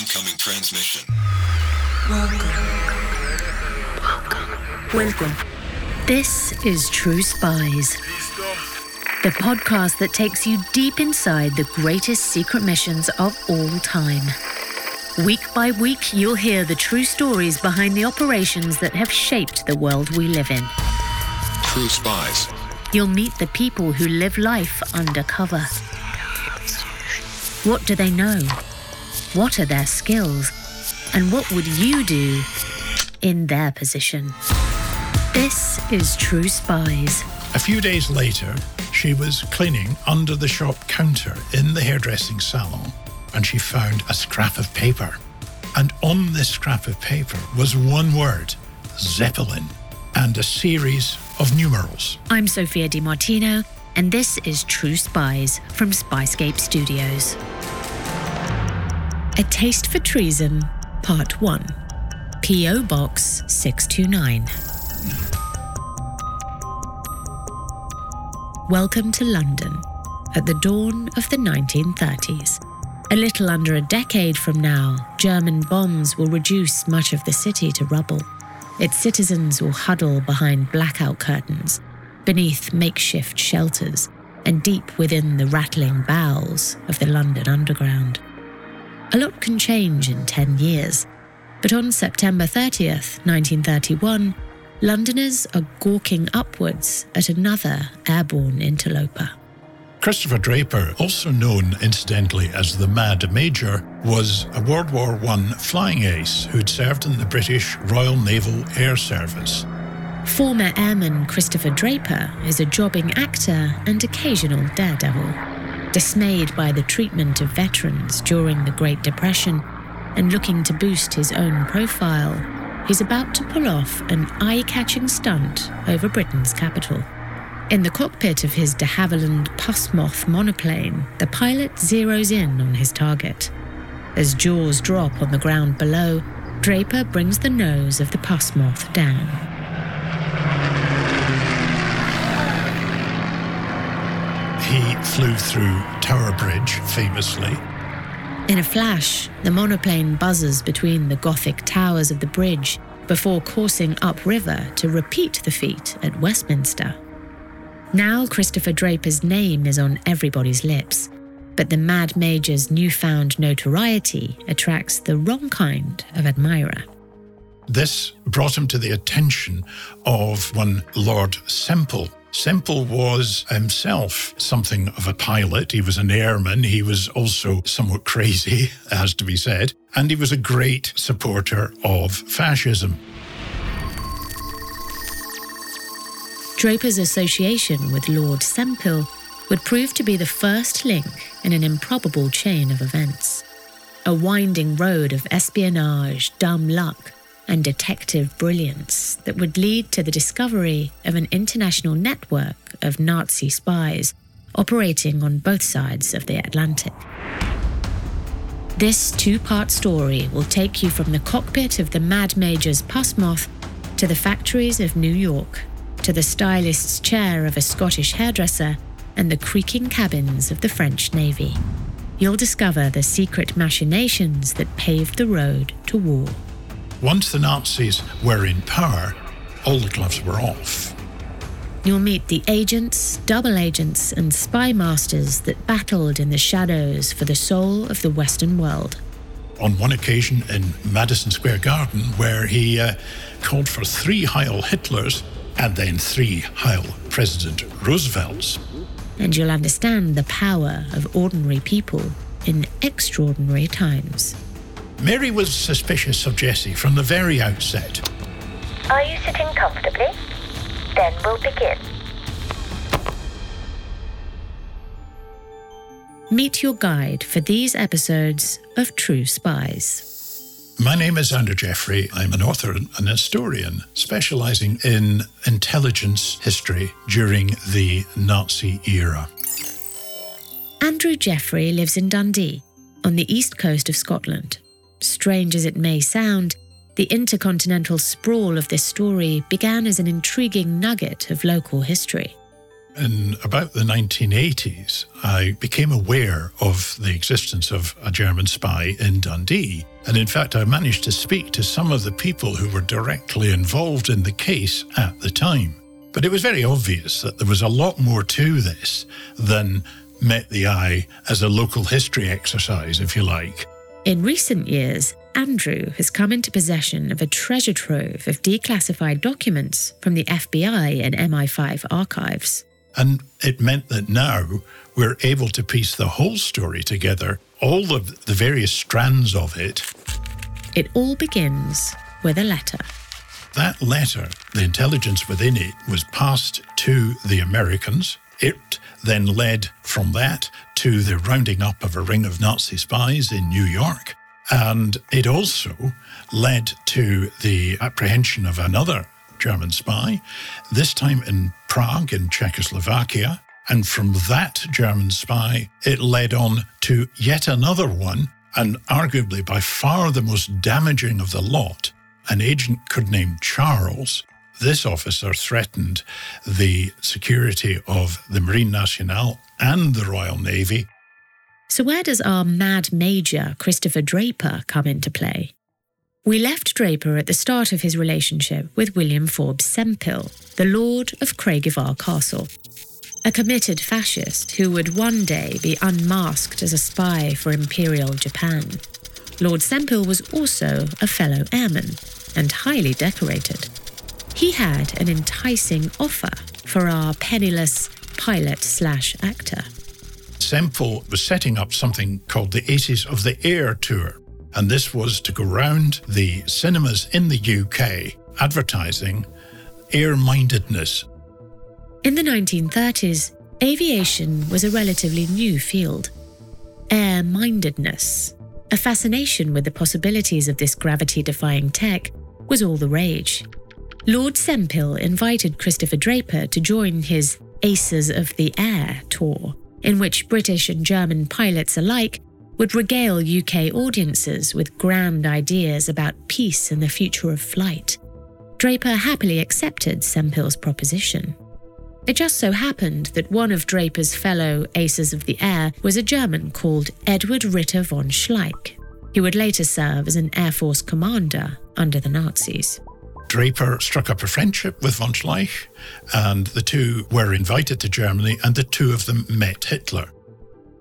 Incoming transmission. Welcome. This is True Spies, the podcast that takes you deep inside the greatest secret missions of all time. Week by week, you'll hear the true stories behind the operations that have shaped the world we live in. True Spies. You'll meet the people who live life undercover. What do they know? What are their skills? And what would you do in their position? This is True Spies. A few days later, she was cleaning under the shop counter in the hairdressing salon and she found a scrap of paper. And on this scrap of paper was one word Zeppelin and a series of numerals. I'm Sophia Di Martino, and this is True Spies from Spyscape Studios. A Taste for Treason, Part 1. P.O. Box 629. Welcome to London at the dawn of the 1930s. A little under a decade from now, German bombs will reduce much of the city to rubble. Its citizens will huddle behind blackout curtains, beneath makeshift shelters, and deep within the rattling bowels of the London Underground. A lot can change in 10 years, but on September 30th, 1931, Londoners are gawking upwards at another airborne interloper. Christopher Draper, also known incidentally as the Mad Major, was a World War I flying ace who'd served in the British Royal Naval Air Service. Former airman Christopher Draper is a jobbing actor and occasional daredevil. Dismayed by the treatment of veterans during the Great Depression and looking to boost his own profile, he's about to pull off an eye catching stunt over Britain's capital. In the cockpit of his de Havilland Pussmoth monoplane, the pilot zeroes in on his target. As jaws drop on the ground below, Draper brings the nose of the Pussmoth down. He flew through Tower Bridge famously. In a flash, the monoplane buzzes between the Gothic towers of the bridge before coursing upriver to repeat the feat at Westminster. Now Christopher Draper's name is on everybody's lips, but the Mad Major's newfound notoriety attracts the wrong kind of admirer. This brought him to the attention of one Lord Sempill. Sempill was himself something of a pilot. He was an airman. He was also somewhat crazy, has to be said. And he was a great supporter of fascism. Draper's association with Lord Sempill would prove to be the first link in an improbable chain of events. A winding road of espionage, dumb luck, and detective brilliance that would lead to the discovery of an international network of Nazi spies operating on both sides of the Atlantic. This two part story will take you from the cockpit of the Mad Major's Pussmoth to the factories of New York to the stylist's chair of a Scottish hairdresser and the creaking cabins of the French Navy. You'll discover the secret machinations that paved the road to war. Once the Nazis were in power, all the gloves were off. You'll meet the agents, double agents, and spy masters that battled in the shadows for the soul of the Western world. On one occasion in Madison Square Garden, where he uh, called for three Heil Hitlers and then three Heil President Roosevelts. And you'll understand the power of ordinary people in extraordinary times. Mary was suspicious of Jessie from the very outset. Are you sitting comfortably? Then we'll begin. Meet your guide for these episodes of True Spies. My name is Andrew Jeffrey. I'm an author and an historian specializing in intelligence history during the Nazi era. Andrew Jeffrey lives in Dundee, on the east coast of Scotland. Strange as it may sound, the intercontinental sprawl of this story began as an intriguing nugget of local history. In about the 1980s, I became aware of the existence of a German spy in Dundee. And in fact, I managed to speak to some of the people who were directly involved in the case at the time. But it was very obvious that there was a lot more to this than met the eye as a local history exercise, if you like. In recent years, Andrew has come into possession of a treasure trove of declassified documents from the FBI and MI5 archives. And it meant that now we're able to piece the whole story together, all of the various strands of it. It all begins with a letter. That letter, the intelligence within it, was passed to the Americans. It then led from that to the rounding up of a ring of Nazi spies in New York. And it also led to the apprehension of another German spy, this time in Prague in Czechoslovakia. And from that German spy, it led on to yet another one, and arguably by far the most damaging of the lot, an agent codenamed Charles. This officer threatened the security of the Marine Nationale and the Royal Navy. So, where does our mad major, Christopher Draper, come into play? We left Draper at the start of his relationship with William Forbes Sempill, the Lord of Craigievar Castle, a committed fascist who would one day be unmasked as a spy for Imperial Japan. Lord Sempill was also a fellow airman and highly decorated. He had an enticing offer for our penniless pilot slash actor. Sempill was setting up something called the Aces of the Air Tour. And this was to go round the cinemas in the UK advertising air mindedness. In the 1930s, aviation was a relatively new field. Air mindedness, a fascination with the possibilities of this gravity defying tech, was all the rage. Lord Sempill invited Christopher Draper to join his Aces of the Air tour, in which British and German pilots alike would regale UK audiences with grand ideas about peace and the future of flight. Draper happily accepted Sempill's proposition. It just so happened that one of Draper's fellow Aces of the Air was a German called Edward Ritter von Schleich, who would later serve as an Air Force commander under the Nazis. Draper struck up a friendship with von Schleich, and the two were invited to Germany, and the two of them met Hitler.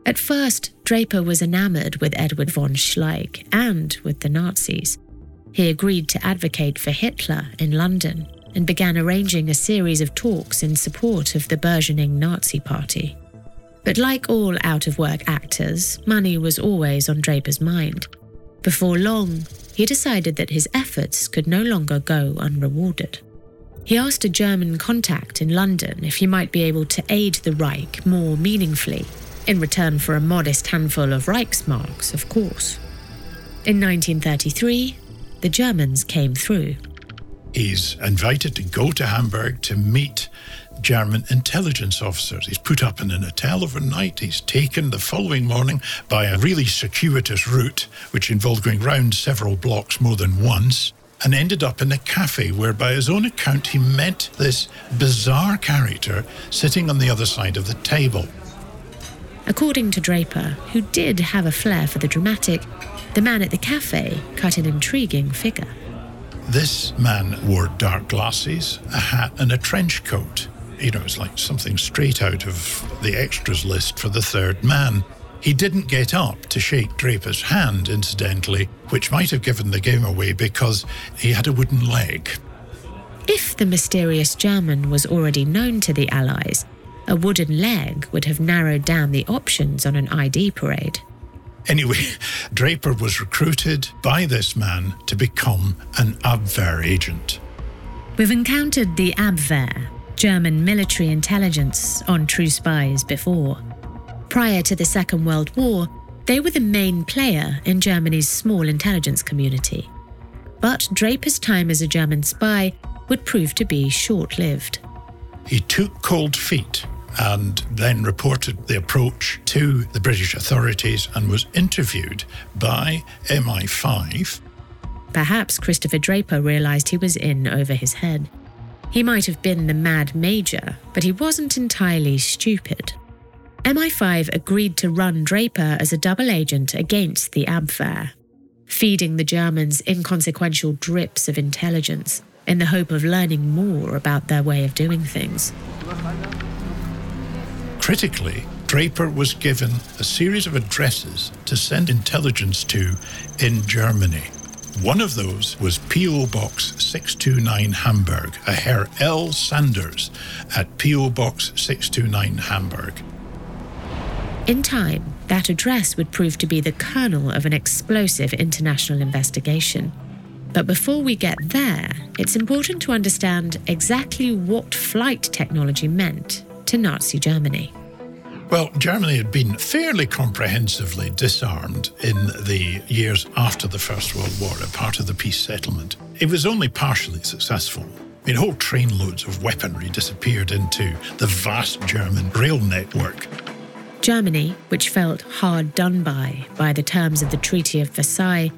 At first, Draper was enamoured with Edward von Schleich and with the Nazis. He agreed to advocate for Hitler in London and began arranging a series of talks in support of the burgeoning Nazi Party. But like all out of work actors, money was always on Draper's mind. Before long, he decided that his efforts could no longer go unrewarded. He asked a German contact in London if he might be able to aid the Reich more meaningfully, in return for a modest handful of Reichsmarks, of course. In 1933, the Germans came through. He's invited to go to Hamburg to meet German intelligence officers. He's put up in an hotel overnight. He's taken the following morning by a really circuitous route, which involved going round several blocks more than once, and ended up in a cafe where, by his own account, he met this bizarre character sitting on the other side of the table. According to Draper, who did have a flair for the dramatic, the man at the cafe cut an intriguing figure. This man wore dark glasses, a hat, and a trench coat. You know, it's like something straight out of the extras list for the third man. He didn't get up to shake Draper's hand, incidentally, which might have given the game away because he had a wooden leg. If the mysterious German was already known to the Allies, a wooden leg would have narrowed down the options on an ID parade. Anyway, Draper was recruited by this man to become an Abwehr agent. We've encountered the Abwehr, German military intelligence, on True Spies before. Prior to the Second World War, they were the main player in Germany's small intelligence community. But Draper's time as a German spy would prove to be short lived. He took cold feet and then reported the approach to the British authorities and was interviewed by MI5. Perhaps Christopher Draper realised he was in over his head. He might have been the mad major, but he wasn't entirely stupid. MI5 agreed to run Draper as a double agent against the Abwehr, feeding the Germans inconsequential drips of intelligence in the hope of learning more about their way of doing things. Critically, Draper was given a series of addresses to send intelligence to in Germany. One of those was P.O. Box 629 Hamburg, a Herr L. Sanders at P.O. Box 629 Hamburg. In time, that address would prove to be the kernel of an explosive international investigation. But before we get there, it's important to understand exactly what flight technology meant to Nazi Germany. Well, Germany had been fairly comprehensively disarmed in the years after the First World War, a part of the peace settlement. It was only partially successful. I mean, whole trainloads of weaponry disappeared into the vast German rail network. Germany, which felt hard done by by the terms of the Treaty of Versailles,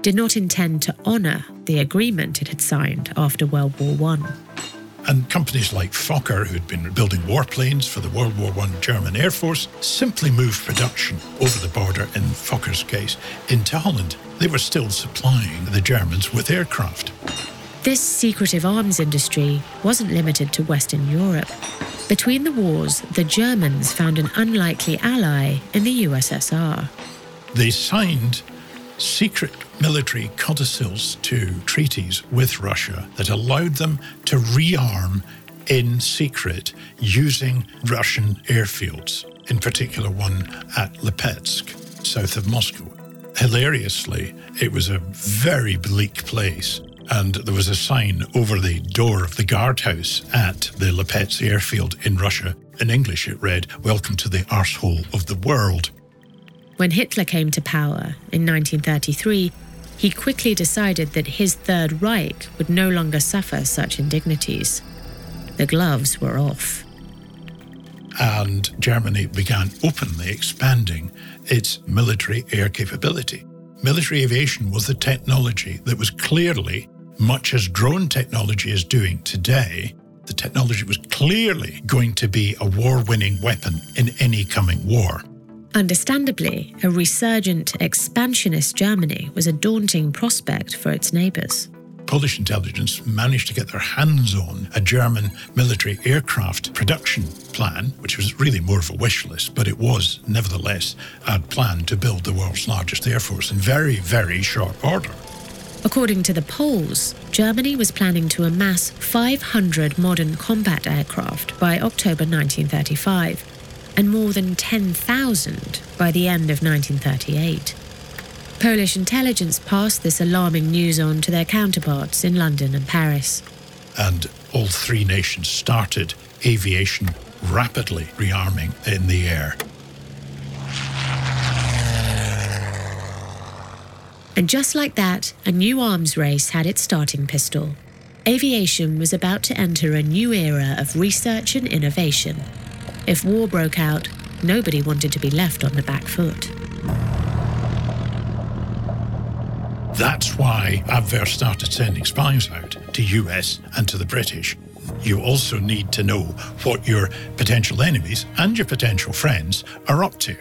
did not intend to honour the agreement it had signed after World War I. And companies like Fokker, who'd been building warplanes for the World War I German Air Force, simply moved production over the border, in Fokker's case, into Holland. They were still supplying the Germans with aircraft. This secretive arms industry wasn't limited to Western Europe. Between the wars, the Germans found an unlikely ally in the USSR. They signed secret military codicils to treaties with Russia that allowed them to rearm in secret using Russian airfields, in particular one at Lipetsk, south of Moscow. Hilariously, it was a very bleak place and there was a sign over the door of the guardhouse at the Lipetsk airfield in Russia. In English, it read, Welcome to the arsehole of the world. When Hitler came to power in 1933, he quickly decided that his Third Reich would no longer suffer such indignities. The gloves were off. And Germany began openly expanding its military air capability. Military aviation was the technology that was clearly much as drone technology is doing today, the technology was clearly going to be a war winning weapon in any coming war. Understandably, a resurgent, expansionist Germany was a daunting prospect for its neighbours. Polish intelligence managed to get their hands on a German military aircraft production plan, which was really more of a wish list, but it was nevertheless a plan to build the world's largest air force in very, very short order. According to the Poles, Germany was planning to amass 500 modern combat aircraft by October 1935 and more than 10,000 by the end of 1938. Polish intelligence passed this alarming news on to their counterparts in London and Paris. And all three nations started aviation rapidly rearming in the air. And just like that, a new arms race had its starting pistol. Aviation was about to enter a new era of research and innovation. If war broke out, nobody wanted to be left on the back foot. That's why Abwehr started sending spies out to US and to the British. You also need to know what your potential enemies and your potential friends are up to.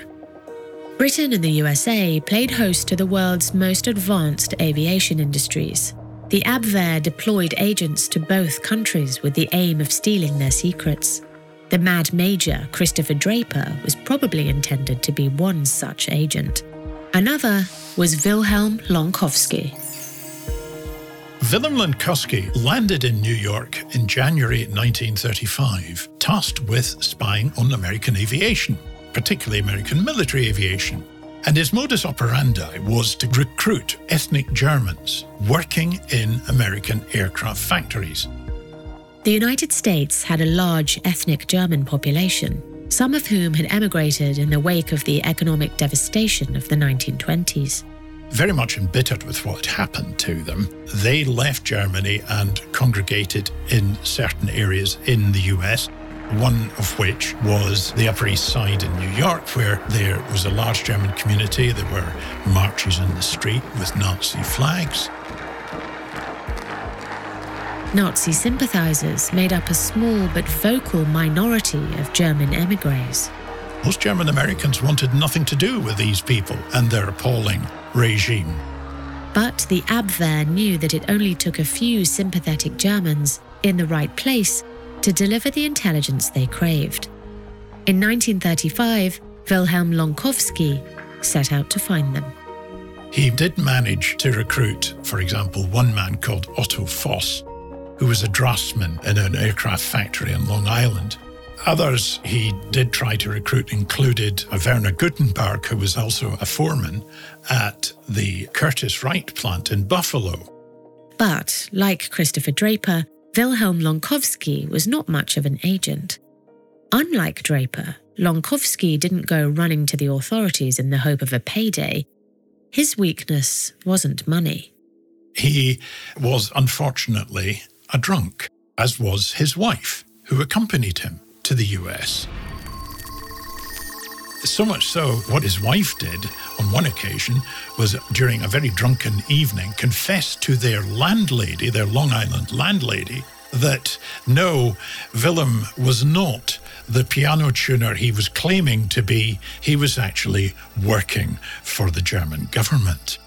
Britain and the USA played host to the world's most advanced aviation industries. The Abwehr deployed agents to both countries with the aim of stealing their secrets. The Mad Major, Christopher Draper, was probably intended to be one such agent. Another was Wilhelm Lonkowski. Wilhelm Lonkowski landed in New York in January 1935, tasked with spying on American aviation particularly American military aviation. And his modus operandi was to recruit ethnic Germans working in American aircraft factories. The United States had a large ethnic German population, some of whom had emigrated in the wake of the economic devastation of the 1920s. Very much embittered with what happened to them, they left Germany and congregated in certain areas in the US one of which was the Upper East Side in New York, where there was a large German community. There were marches in the street with Nazi flags. Nazi sympathizers made up a small but vocal minority of German emigres. Most German Americans wanted nothing to do with these people and their appalling regime. But the Abwehr knew that it only took a few sympathetic Germans in the right place to deliver the intelligence they craved. In 1935, Wilhelm Lonkowski set out to find them. He did manage to recruit, for example, one man called Otto Voss, who was a draftsman in an aircraft factory in Long Island. Others he did try to recruit included Werner Gudenberg, who was also a foreman at the Curtiss Wright plant in Buffalo. But, like Christopher Draper, Wilhelm Lonkowski was not much of an agent. Unlike Draper, Lonkowski didn't go running to the authorities in the hope of a payday. His weakness wasn't money. He was unfortunately a drunk, as was his wife, who accompanied him to the US. So much so, what his wife did on one occasion was during a very drunken evening confess to their landlady, their Long Island landlady, that no, Willem was not the piano tuner he was claiming to be. He was actually working for the German government.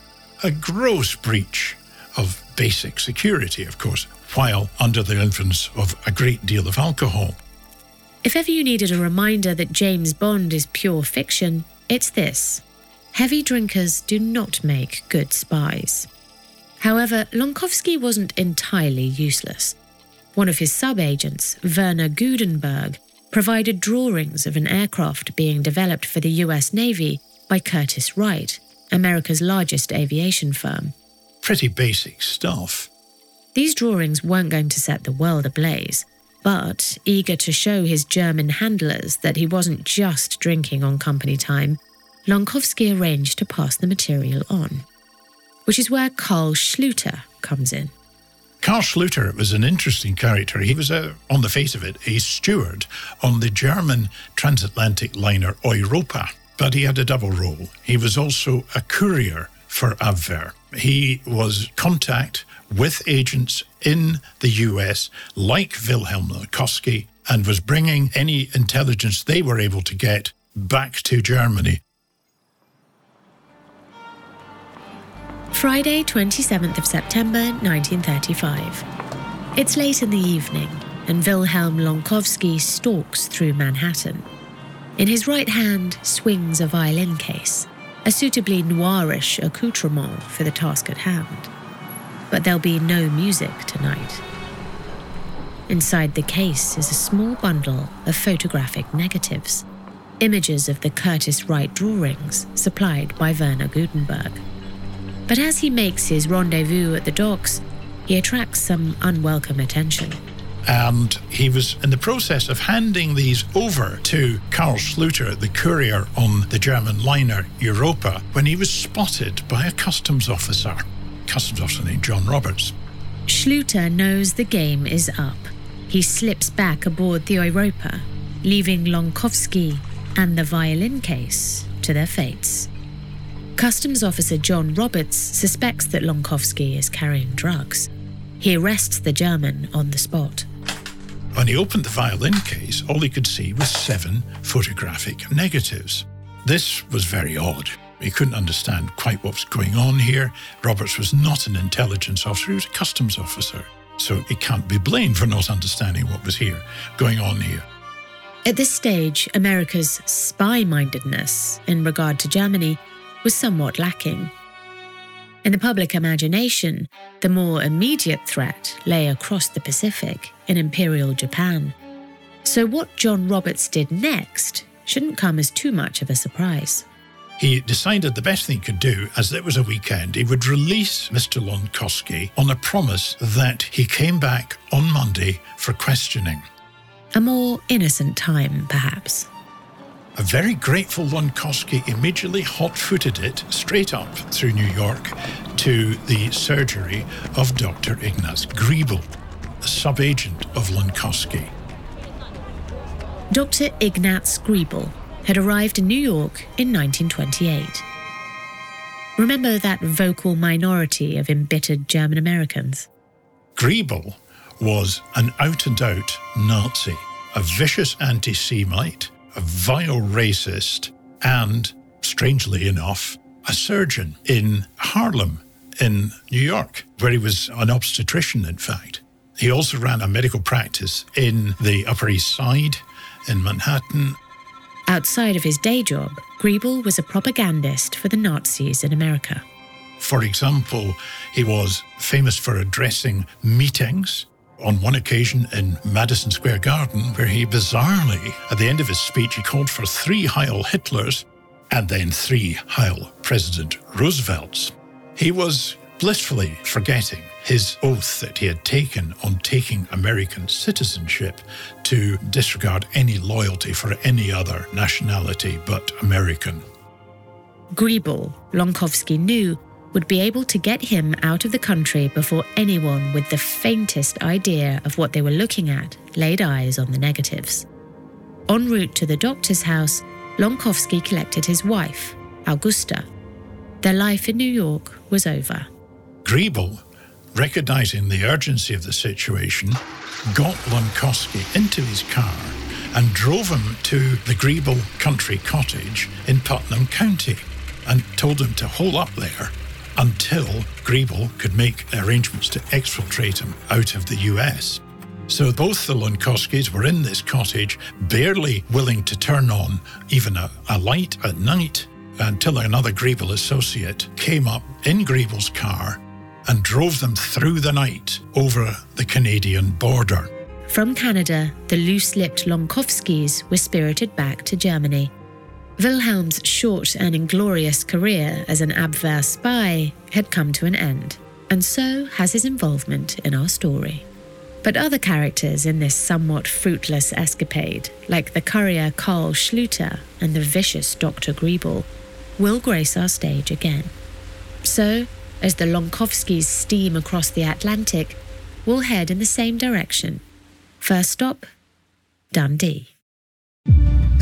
A gross breach of basic security, of course, while under the influence of a great deal of alcohol. If ever you needed a reminder that James Bond is pure fiction, it's this heavy drinkers do not make good spies. However, Lonkowski wasn't entirely useless. One of his sub agents, Werner Gudenberg, provided drawings of an aircraft being developed for the US Navy by Curtiss Wright, America's largest aviation firm. Pretty basic stuff. These drawings weren't going to set the world ablaze, but, eager to show his German handlers that he wasn't just drinking on company time, Lonkowski arranged to pass the material on. Which is where Karl Schluter comes in. Karl Schluter was an interesting character. He was, a, on the face of it, a steward on the German transatlantic liner Europa, but he had a double role. He was also a courier for Abwehr. He was contact with agents in the US, like Wilhelm Lonkowski, and was bringing any intelligence they were able to get back to Germany. Friday, 27th of September 1935. It's late in the evening, and Wilhelm Lonkowski stalks through Manhattan. In his right hand swings a violin case, a suitably noirish accoutrement for the task at hand. But there'll be no music tonight. Inside the case is a small bundle of photographic negatives, images of the Curtiss Wright drawings supplied by Werner Gudenberg. But as he makes his rendezvous at the docks, he attracts some unwelcome attention. And he was in the process of handing these over to Karl Schluter, the courier on the German liner Europa, when he was spotted by a customs officer, customs officer named John Roberts. Schluter knows the game is up. He slips back aboard the Europa, leaving Lonkowski and the violin case to their fates. Customs officer John Roberts suspects that Lonkowski is carrying drugs. He arrests the German on the spot. When he opened the violin case, all he could see was seven photographic negatives. This was very odd. He couldn't understand quite what was going on here. Roberts was not an intelligence officer, he was a customs officer. So he can't be blamed for not understanding what was here, going on here. At this stage, America's spy mindedness in regard to Germany was somewhat lacking. In the public imagination, the more immediate threat lay across the Pacific in Imperial Japan. So, what John Roberts did next shouldn't come as too much of a surprise. He decided the best thing he could do, as it was a weekend, he would release Mr. Lonkowski on a promise that he came back on Monday for questioning. A more innocent time, perhaps. A very grateful Lonkowski immediately hot footed it straight up through New York to the surgery of Dr. Ignaz Griebel, a sub agent of Lonkowski. Dr. Ignaz Griebel had arrived in New York in 1928. Remember that vocal minority of embittered German Americans? Griebel was an out and out Nazi, a vicious anti Semite, a vile racist, and, strangely enough, a surgeon in Harlem in New York, where he was an obstetrician, in fact. He also ran a medical practice in the Upper East Side in Manhattan. Outside of his day job, Griebel was a propagandist for the Nazis in America. For example, he was famous for addressing meetings. On one occasion in Madison Square Garden, where he bizarrely, at the end of his speech, he called for three Heil Hitlers and then three Heil President Roosevelts. He was blissfully forgetting his oath that he had taken on taking American citizenship to disregard any loyalty for any other nationality but American. Griebel, Lonkowski knew, would be able to get him out of the country before anyone with the faintest idea of what they were looking at laid eyes on the negatives. En route to the doctor's house, Lonkowski collected his wife, Augusta. Their life in New York was over. Griebel, recognizing the urgency of the situation, got Lonkowski into his car and drove him to the Griebel country cottage in Putnam County and told him to hole up there until Griebel could make arrangements to exfiltrate him out of the US. So both the Lonkowskis were in this cottage, barely willing to turn on even a, a light at night, until another Griebel associate came up in Griebel's car and drove them through the night over the Canadian border. From Canada, the loose lipped Lonkowskis were spirited back to Germany. Wilhelm's short and inglorious career as an Abwehr spy had come to an end, and so has his involvement in our story. But other characters in this somewhat fruitless escapade, like the courier Karl Schluter and the vicious Dr. Griebel, will grace our stage again. So, as the Lonkowskis steam across the Atlantic, we'll head in the same direction. First stop, Dundee.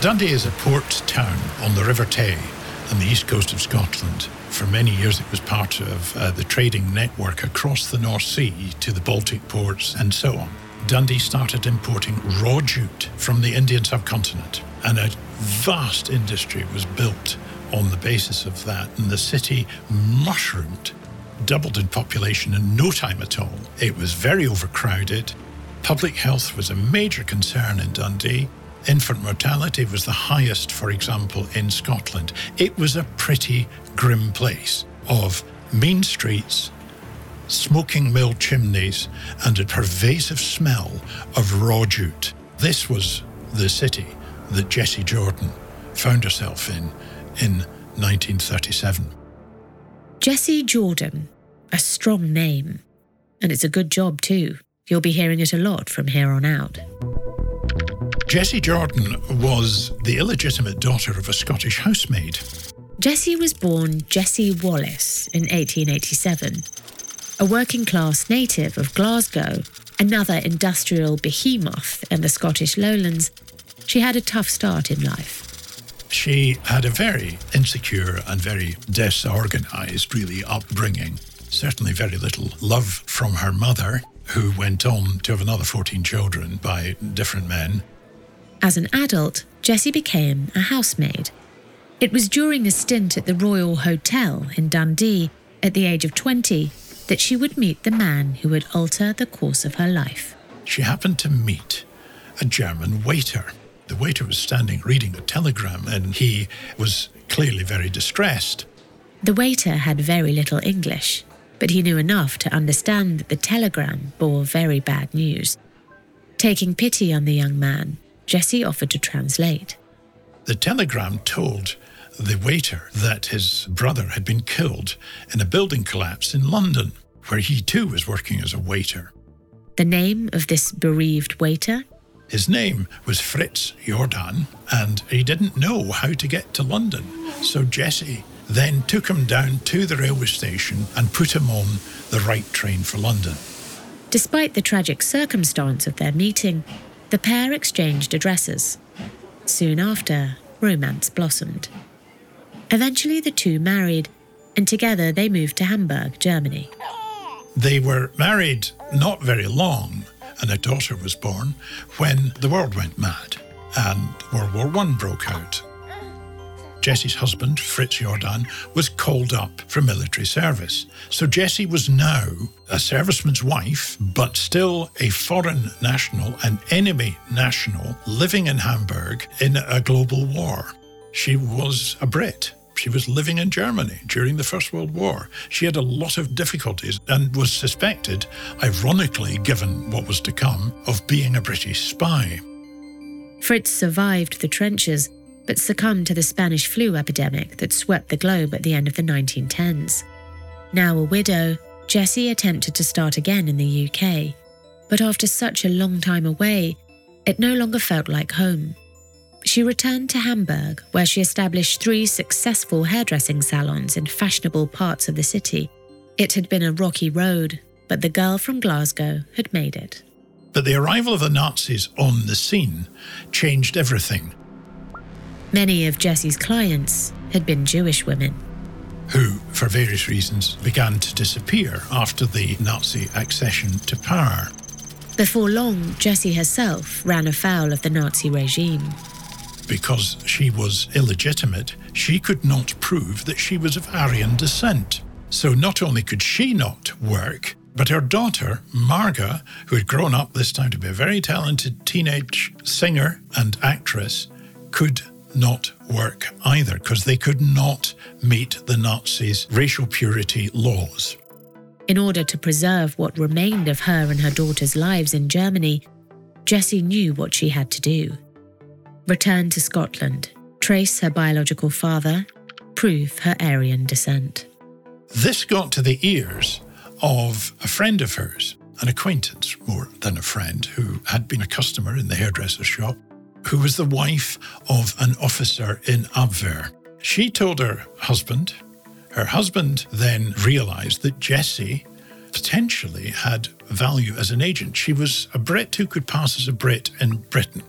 Dundee is a port town on the River Tay on the east coast of Scotland. For many years, it was part of uh, the trading network across the North Sea to the Baltic ports and so on. Dundee started importing raw jute from the Indian subcontinent, and a vast industry was built on the basis of that. And the city mushroomed, doubled in population in no time at all. It was very overcrowded. Public health was a major concern in Dundee. Infant mortality was the highest, for example, in Scotland. It was a pretty grim place of mean streets, smoking mill chimneys, and a pervasive smell of raw jute. This was the city that Jessie Jordan found herself in in 1937. Jessie Jordan, a strong name. And it's a good job, too. You'll be hearing it a lot from here on out. Jessie Jordan was the illegitimate daughter of a Scottish housemaid. Jessie was born Jessie Wallace in 1887. A working class native of Glasgow, another industrial behemoth in the Scottish lowlands, she had a tough start in life. She had a very insecure and very disorganized, really, upbringing. Certainly, very little love from her mother, who went on to have another 14 children by different men. As an adult, Jessie became a housemaid. It was during a stint at the Royal Hotel in Dundee, at the age of 20, that she would meet the man who would alter the course of her life. She happened to meet a German waiter. The waiter was standing reading a telegram and he was clearly very distressed. The waiter had very little English, but he knew enough to understand that the telegram bore very bad news. Taking pity on the young man, Jessie offered to translate. The telegram told the waiter that his brother had been killed in a building collapse in London, where he too was working as a waiter. The name of this bereaved waiter? His name was Fritz Jordan, and he didn't know how to get to London. So Jessie then took him down to the railway station and put him on the right train for London. Despite the tragic circumstance of their meeting, the pair exchanged addresses. Soon after, romance blossomed. Eventually, the two married, and together they moved to Hamburg, Germany. They were married not very long, and a daughter was born when the world went mad and World War I broke out. Jessie's husband, Fritz Jordan, was called up for military service. So Jessie was now a serviceman's wife, but still a foreign national, an enemy national, living in Hamburg in a global war. She was a Brit. She was living in Germany during the First World War. She had a lot of difficulties and was suspected, ironically, given what was to come, of being a British spy. Fritz survived the trenches but succumbed to the Spanish flu epidemic that swept the globe at the end of the 1910s. Now a widow, Jessie attempted to start again in the UK, but after such a long time away, it no longer felt like home. She returned to Hamburg, where she established three successful hairdressing salons in fashionable parts of the city. It had been a rocky road, but the girl from Glasgow had made it. But the arrival of the Nazis on the scene changed everything. Many of Jessie's clients had been Jewish women. who, for various reasons, began to disappear after the Nazi accession to power. Before long, Jessie herself ran afoul of the Nazi regime. Because she was illegitimate, she could not prove that she was of Aryan descent. So not only could she not work, but her daughter, Marga, who had grown up this time to be a very talented teenage singer and actress, could not work either because they could not meet the Nazis' racial purity laws. In order to preserve what remained of her and her daughter's lives in Germany, Jessie knew what she had to do return to Scotland, trace her biological father, prove her Aryan descent. This got to the ears of a friend of hers, an acquaintance more than a friend, who had been a customer in the hairdresser's shop, who was the wife of an officer in Abwehr. She told her husband. Her husband then realized that Jessie potentially had value as an agent. She was a Brit who could pass as a Brit in Britain.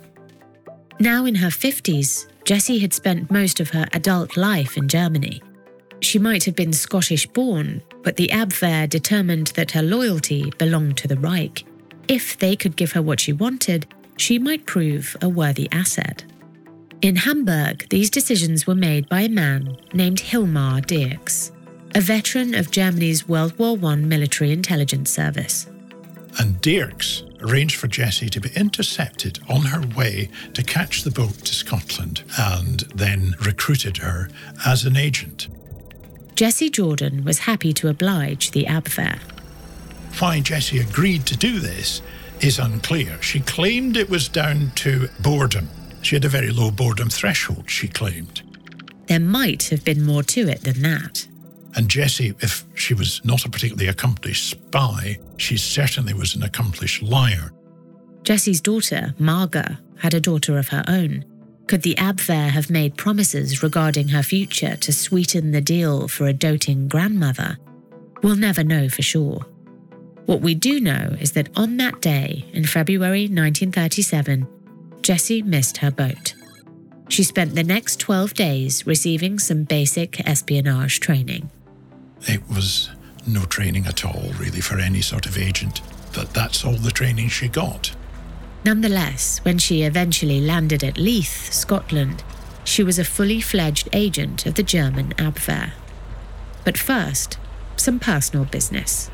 Now in her 50s, Jessie had spent most of her adult life in Germany. She might have been Scottish born, but the Abwehr determined that her loyalty belonged to the Reich. If they could give her what she wanted, she might prove a worthy asset. In Hamburg, these decisions were made by a man named Hilmar Dierks, a veteran of Germany's World War I military intelligence service. And Dierks arranged for Jessie to be intercepted on her way to catch the boat to Scotland and then recruited her as an agent. Jessie Jordan was happy to oblige the Abwehr. Why Jessie agreed to do this is unclear. She claimed it was down to boredom. She had a very low boredom threshold, she claimed. There might have been more to it than that. And Jessie, if she was not a particularly accomplished spy, she certainly was an accomplished liar. Jessie's daughter, Marga, had a daughter of her own. Could the Abwehr have made promises regarding her future to sweeten the deal for a doting grandmother? We'll never know for sure. What we do know is that on that day, in February 1937, Jessie missed her boat. She spent the next 12 days receiving some basic espionage training. It was no training at all, really, for any sort of agent, but that's all the training she got. Nonetheless, when she eventually landed at Leith, Scotland, she was a fully fledged agent of the German Abwehr. But first, some personal business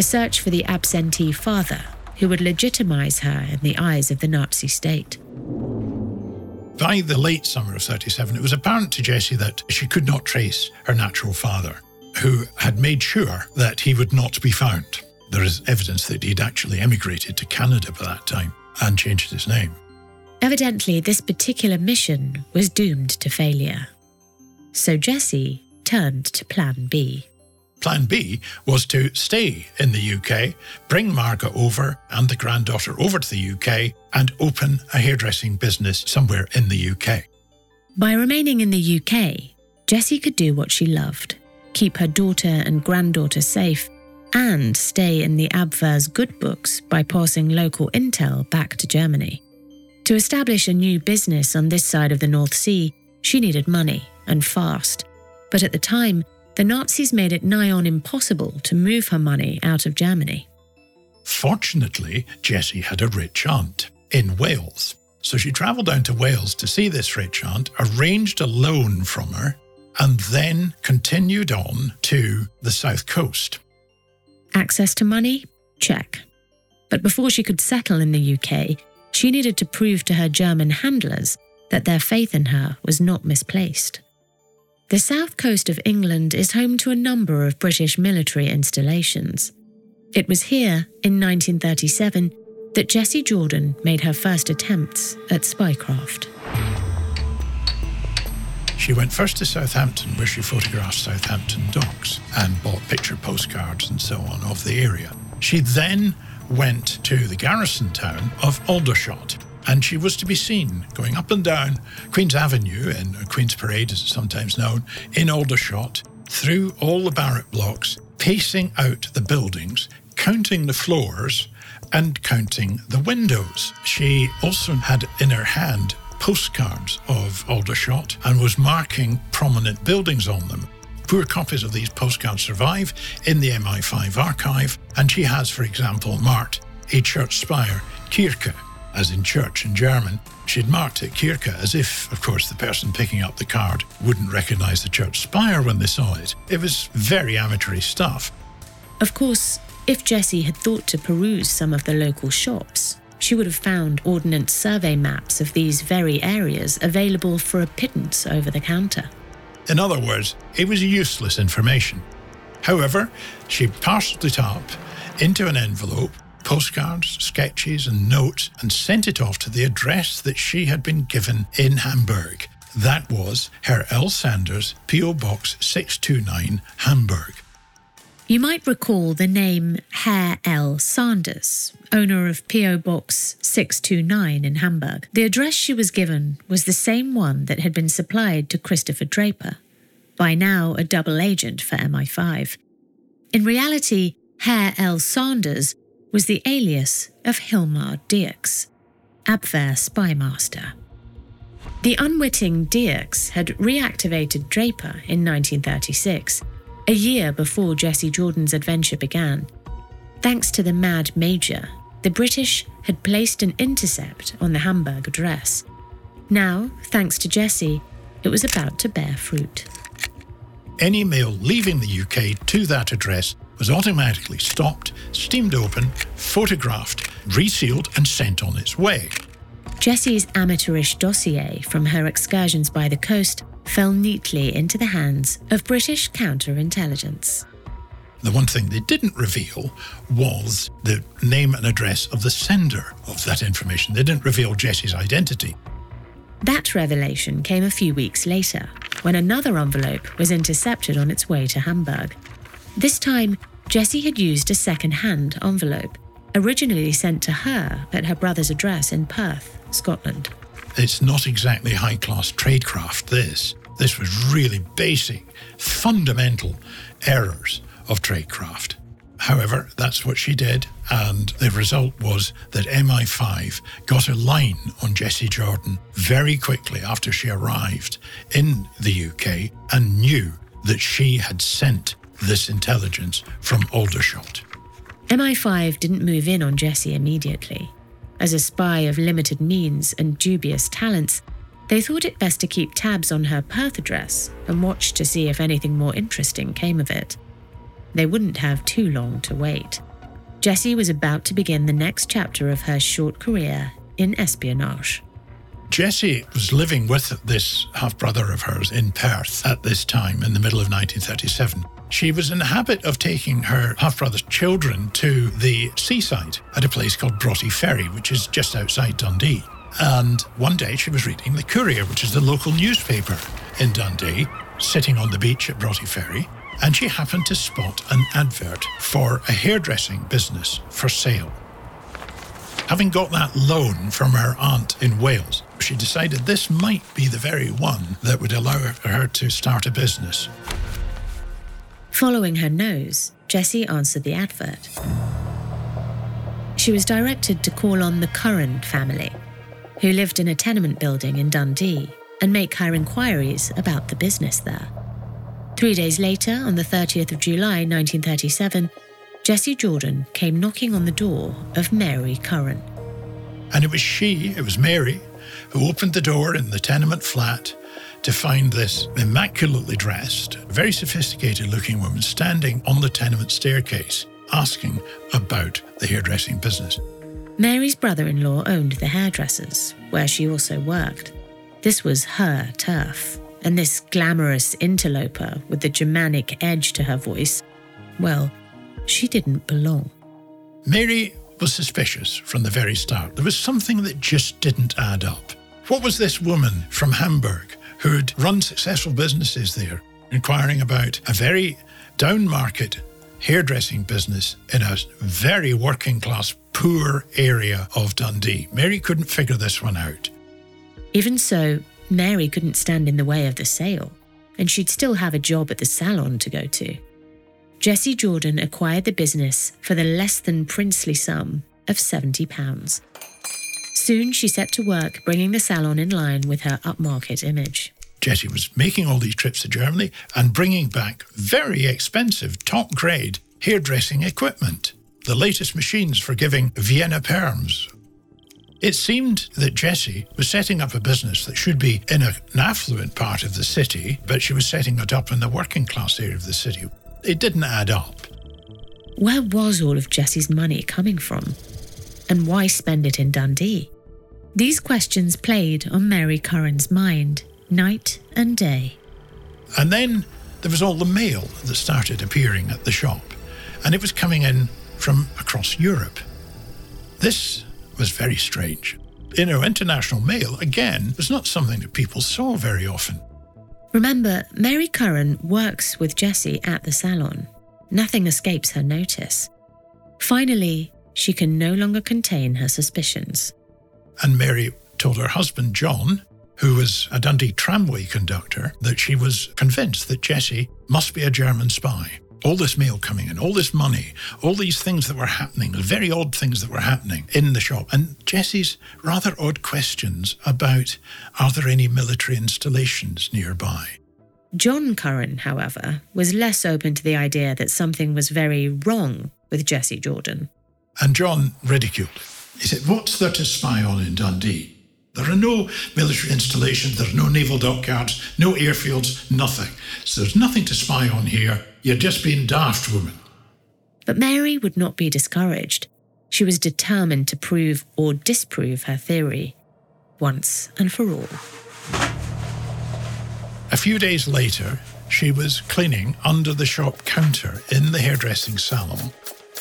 the search for the absentee father who would legitimize her in the eyes of the Nazi state. By the late summer of 37, it was apparent to Jessie that she could not trace her natural father, who had made sure that he would not be found. There is evidence that he'd actually emigrated to Canada by that time and changed his name. Evidently, this particular mission was doomed to failure. So Jessie turned to Plan B. Plan B was to stay in the UK, bring Margot over and the granddaughter over to the UK, and open a hairdressing business somewhere in the UK. By remaining in the UK, Jessie could do what she loved keep her daughter and granddaughter safe, and stay in the Abwehr's good books by passing local intel back to Germany. To establish a new business on this side of the North Sea, she needed money, and fast. But at the time, the Nazis made it nigh on impossible to move her money out of Germany. Fortunately, Jessie had a rich aunt in Wales. So she travelled down to Wales to see this rich aunt, arranged a loan from her, and then continued on to the south coast. Access to money? Check. But before she could settle in the UK, she needed to prove to her German handlers that their faith in her was not misplaced. The south coast of England is home to a number of British military installations. It was here, in 1937, that Jessie Jordan made her first attempts at spycraft. She went first to Southampton, where she photographed Southampton docks and bought picture postcards and so on of the area. She then went to the garrison town of Aldershot, and she was to be seen going up and down Queen's Avenue, and Queen's Parade as it's sometimes known, in Aldershot, through all the barrack blocks, pacing out the buildings, counting the floors, and counting the windows. She also had in her hand postcards of Aldershot and was marking prominent buildings on them. Poor copies of these postcards survive in the MI5 archive, and she has, for example, marked a church spire, Kirche, as in church in German. She'd marked it Kirche as if, of course, the person picking up the card wouldn't recognize the church spire when they saw it. It was very amateurish stuff. Of course, if Jessie had thought to peruse some of the local shops, she would have found ordnance survey maps of these very areas available for a pittance over the counter. In other words, it was useless information. However, she parcelled it up into an envelope, postcards, sketches, and notes, and sent it off to the address that she had been given in Hamburg. That was Herr L. Sanders, P.O. Box 629, Hamburg. You might recall the name Herr L. Sanders, owner of P.O. Box 629 in Hamburg. The address she was given was the same one that had been supplied to Christopher Draper, by now a double agent for MI5. In reality, Herr L. Sanders was the alias of Hilmar Dierks, Abwehr spymaster. The unwitting Dierks had reactivated Draper in 1936 a year before Jessie Jordan's adventure began. Thanks to the Mad Major, the British had placed an intercept on the Hamburg address. Now, thanks to Jessie, it was about to bear fruit. Any mail leaving the UK to that address was automatically stopped, steamed open, photographed, resealed, and sent on its way. Jessie's amateurish dossier from her excursions by the coast fell neatly into the hands of British counterintelligence. The one thing they didn't reveal was the name and address of the sender of that information. They didn't reveal Jessie's identity. That revelation came a few weeks later, when another envelope was intercepted on its way to Hamburg. This time, Jessie had used a second hand envelope, originally sent to her at her brother's address in Perth, Scotland. It's not exactly high class tradecraft, this. This was really basic, fundamental errors of tradecraft. However, that's what she did, and the result was that MI5 got a line on Jessie Jordan very quickly after she arrived in the UK and knew that she had sent this intelligence from Aldershot. MI5 didn't move in on Jessie immediately. As a spy of limited means and dubious talents, they thought it best to keep tabs on her Perth address and watch to see if anything more interesting came of it. They wouldn't have too long to wait. Jessie was about to begin the next chapter of her short career in espionage. Jessie was living with this half brother of hers in Perth at this time in the middle of 1937. She was in the habit of taking her half brother's children to the seaside at a place called Broughty Ferry, which is just outside Dundee. And one day she was reading the Courier, which is the local newspaper in Dundee, sitting on the beach at Broughty Ferry and she happened to spot an advert for a hairdressing business for sale. Having got that loan from her aunt in Wales, she decided this might be the very one that would allow her to start a business. Following her nose, Jessie answered the advert. She was directed to call on the Curran family, who lived in a tenement building in Dundee, and make her inquiries about the business there. Three days later, on the 30th of July 1937, Jessie Jordan came knocking on the door of Mary Curran. And it was she, it was Mary, who opened the door in the tenement flat to find this immaculately dressed, very sophisticated looking woman standing on the tenement staircase asking about the hairdressing business. Mary's brother in law owned the hairdressers, where she also worked. This was her turf, and this glamorous interloper with the Germanic edge to her voice, well, she didn't belong. Mary was suspicious from the very start. There was something that just didn't add up. What was this woman from Hamburg who'd run successful businesses there inquiring about a very down market hairdressing business in a very working class, poor area of Dundee? Mary couldn't figure this one out. Even so, Mary couldn't stand in the way of the sale, and she'd still have a job at the salon to go to. Jessie Jordan acquired the business for the less than princely sum of £70. Soon she set to work bringing the salon in line with her upmarket image. Jessie was making all these trips to Germany and bringing back very expensive, top grade hairdressing equipment, the latest machines for giving Vienna perms. It seemed that Jessie was setting up a business that should be in an affluent part of the city, but she was setting it up in the working class area of the city. It didn't add up. Where was all of Jessie's money coming from? And why spend it in Dundee? These questions played on Mary Curran's mind night and day. And then there was all the mail that started appearing at the shop, and it was coming in from across Europe. This was very strange. You know, international mail, again, was not something that people saw very often. Remember, Mary Curran works with Jessie at the salon. Nothing escapes her notice. Finally, she can no longer contain her suspicions. And Mary told her husband, John, who was a Dundee tramway conductor, that she was convinced that Jessie must be a German spy. All this mail coming in, all this money, all these things that were happening, very odd things that were happening in the shop, and Jessie's rather odd questions about are there any military installations nearby? John Curran, however, was less open to the idea that something was very wrong with Jessie Jordan. And John ridiculed. He said, What's there to spy on in Dundee? There are no military installations, there are no naval dockyards, no airfields, nothing. So there's nothing to spy on here. You're just being daft, woman. But Mary would not be discouraged. She was determined to prove or disprove her theory, once and for all. A few days later, she was cleaning under the shop counter in the hairdressing salon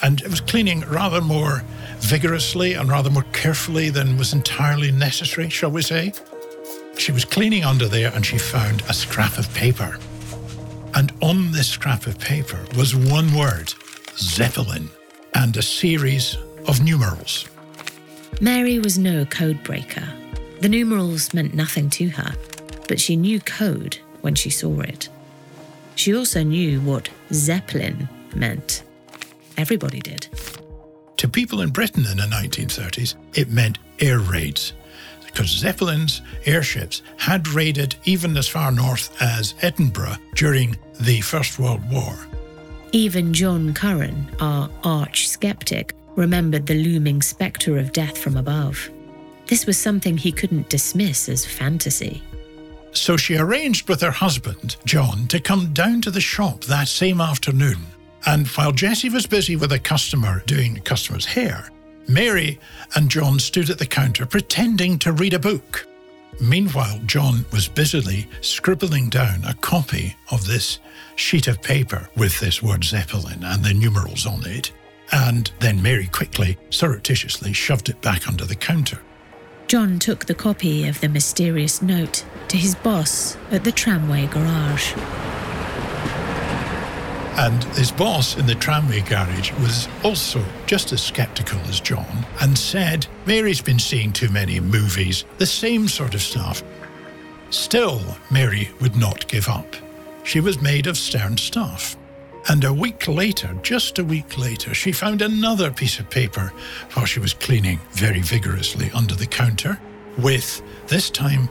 and it was cleaning rather more vigorously and rather more carefully than was entirely necessary, shall we say. She was cleaning under there and she found a scrap of paper. And on this scrap of paper was one word Zeppelin and a series of numerals. Mary was no code breaker. The numerals meant nothing to her, but she knew code when she saw it. She also knew what Zeppelin meant. Everybody did. To people in Britain in the 1930s, it meant air raids because Zeppelins, airships, had raided even as far north as Edinburgh during the First World War. Even John Curran, our arch skeptic, remembered the looming spectre of death from above. This was something he couldn't dismiss as fantasy. So she arranged with her husband, John, to come down to the shop that same afternoon and while Jessie was busy with a customer doing a customer's hair, Mary and John stood at the counter pretending to read a book. Meanwhile, John was busily scribbling down a copy of this sheet of paper with this word Zeppelin and the numerals on it. And then Mary quickly, surreptitiously shoved it back under the counter. John took the copy of the mysterious note to his boss at the tramway garage. And his boss in the tramway garage was also just as skeptical as John and said, Mary's been seeing too many movies, the same sort of stuff. Still, Mary would not give up. She was made of stern stuff. And a week later, just a week later, she found another piece of paper while she was cleaning very vigorously under the counter with, this time,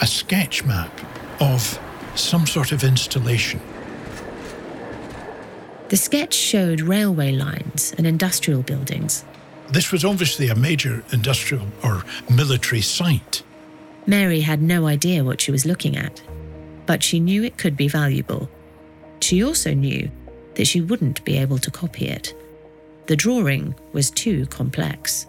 a sketch map of some sort of installation. The sketch showed railway lines and industrial buildings. This was obviously a major industrial or military site. Mary had no idea what she was looking at, but she knew it could be valuable. She also knew that she wouldn't be able to copy it. The drawing was too complex.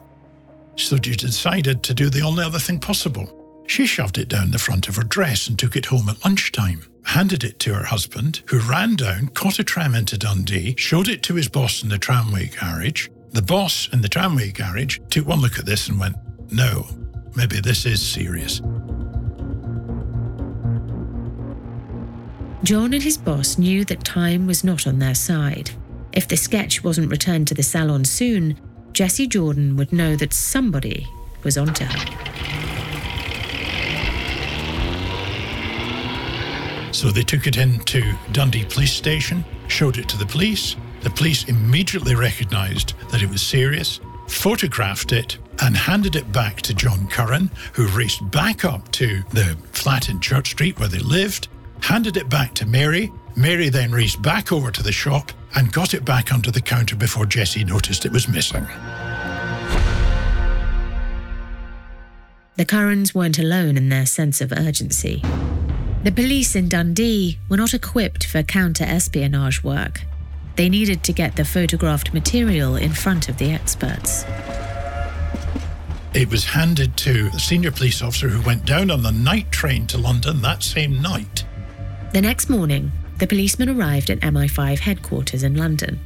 So she decided to do the only other thing possible. She shoved it down the front of her dress and took it home at lunchtime, handed it to her husband, who ran down, caught a tram into Dundee, showed it to his boss in the tramway garage. The boss in the tramway garage took one look at this and went, No, maybe this is serious. John and his boss knew that time was not on their side. If the sketch wasn't returned to the salon soon, Jessie Jordan would know that somebody was onto her. So they took it into Dundee Police Station, showed it to the police. The police immediately recognised that it was serious, photographed it, and handed it back to John Curran, who raced back up to the flat in Church Street where they lived handed it back to Mary. Mary then raced back over to the shop and got it back under the counter before Jessie noticed it was missing. The Currans weren't alone in their sense of urgency. The police in Dundee were not equipped for counter espionage work. They needed to get the photographed material in front of the experts. It was handed to a senior police officer who went down on the night train to London that same night. The next morning, the policeman arrived at MI5 headquarters in London.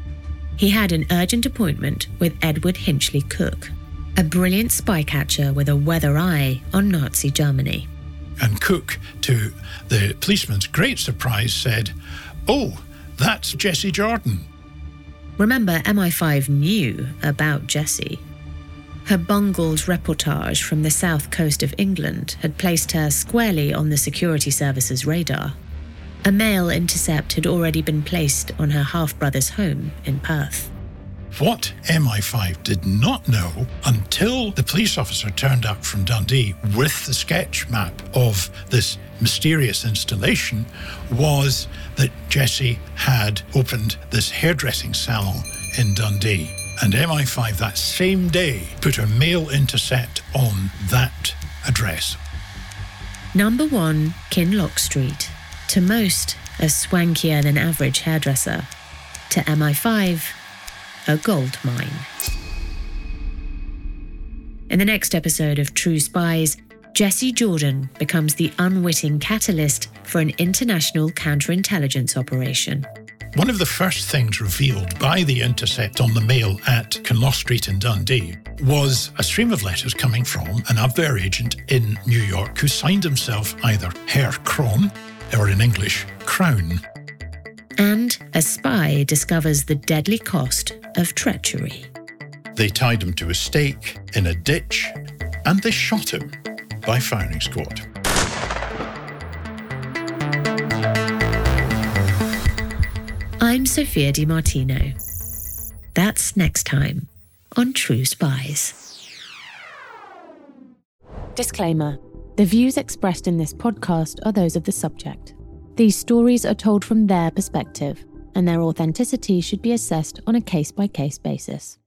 He had an urgent appointment with Edward Hinchley Cooke, a brilliant spy catcher with a weather eye on Nazi Germany. And Cooke, to the policeman's great surprise, said, Oh, that's Jessie Jordan. Remember, MI5 knew about Jessie. Her bungled reportage from the south coast of England had placed her squarely on the security service's radar. A mail intercept had already been placed on her half brother's home in Perth. What MI5 did not know until the police officer turned up from Dundee with the sketch map of this mysterious installation was that Jessie had opened this hairdressing salon in Dundee. And MI5 that same day put a mail intercept on that address. Number one, Kinloch Street, to most, a swankier than average hairdresser. To MI5, a gold mine. In the next episode of True Spies, Jessie Jordan becomes the unwitting catalyst for an international counterintelligence operation. One of the first things revealed by the intercept on the mail at Kinloch Street in Dundee was a stream of letters coming from an Abwehr agent in New York who signed himself either Herr Kron or in English, crown. And a spy discovers the deadly cost of treachery. They tied him to a stake in a ditch and they shot him by firing squad. I'm Sophia Di Martino. That's next time on True Spies. Disclaimer the views expressed in this podcast are those of the subject. These stories are told from their perspective, and their authenticity should be assessed on a case by case basis.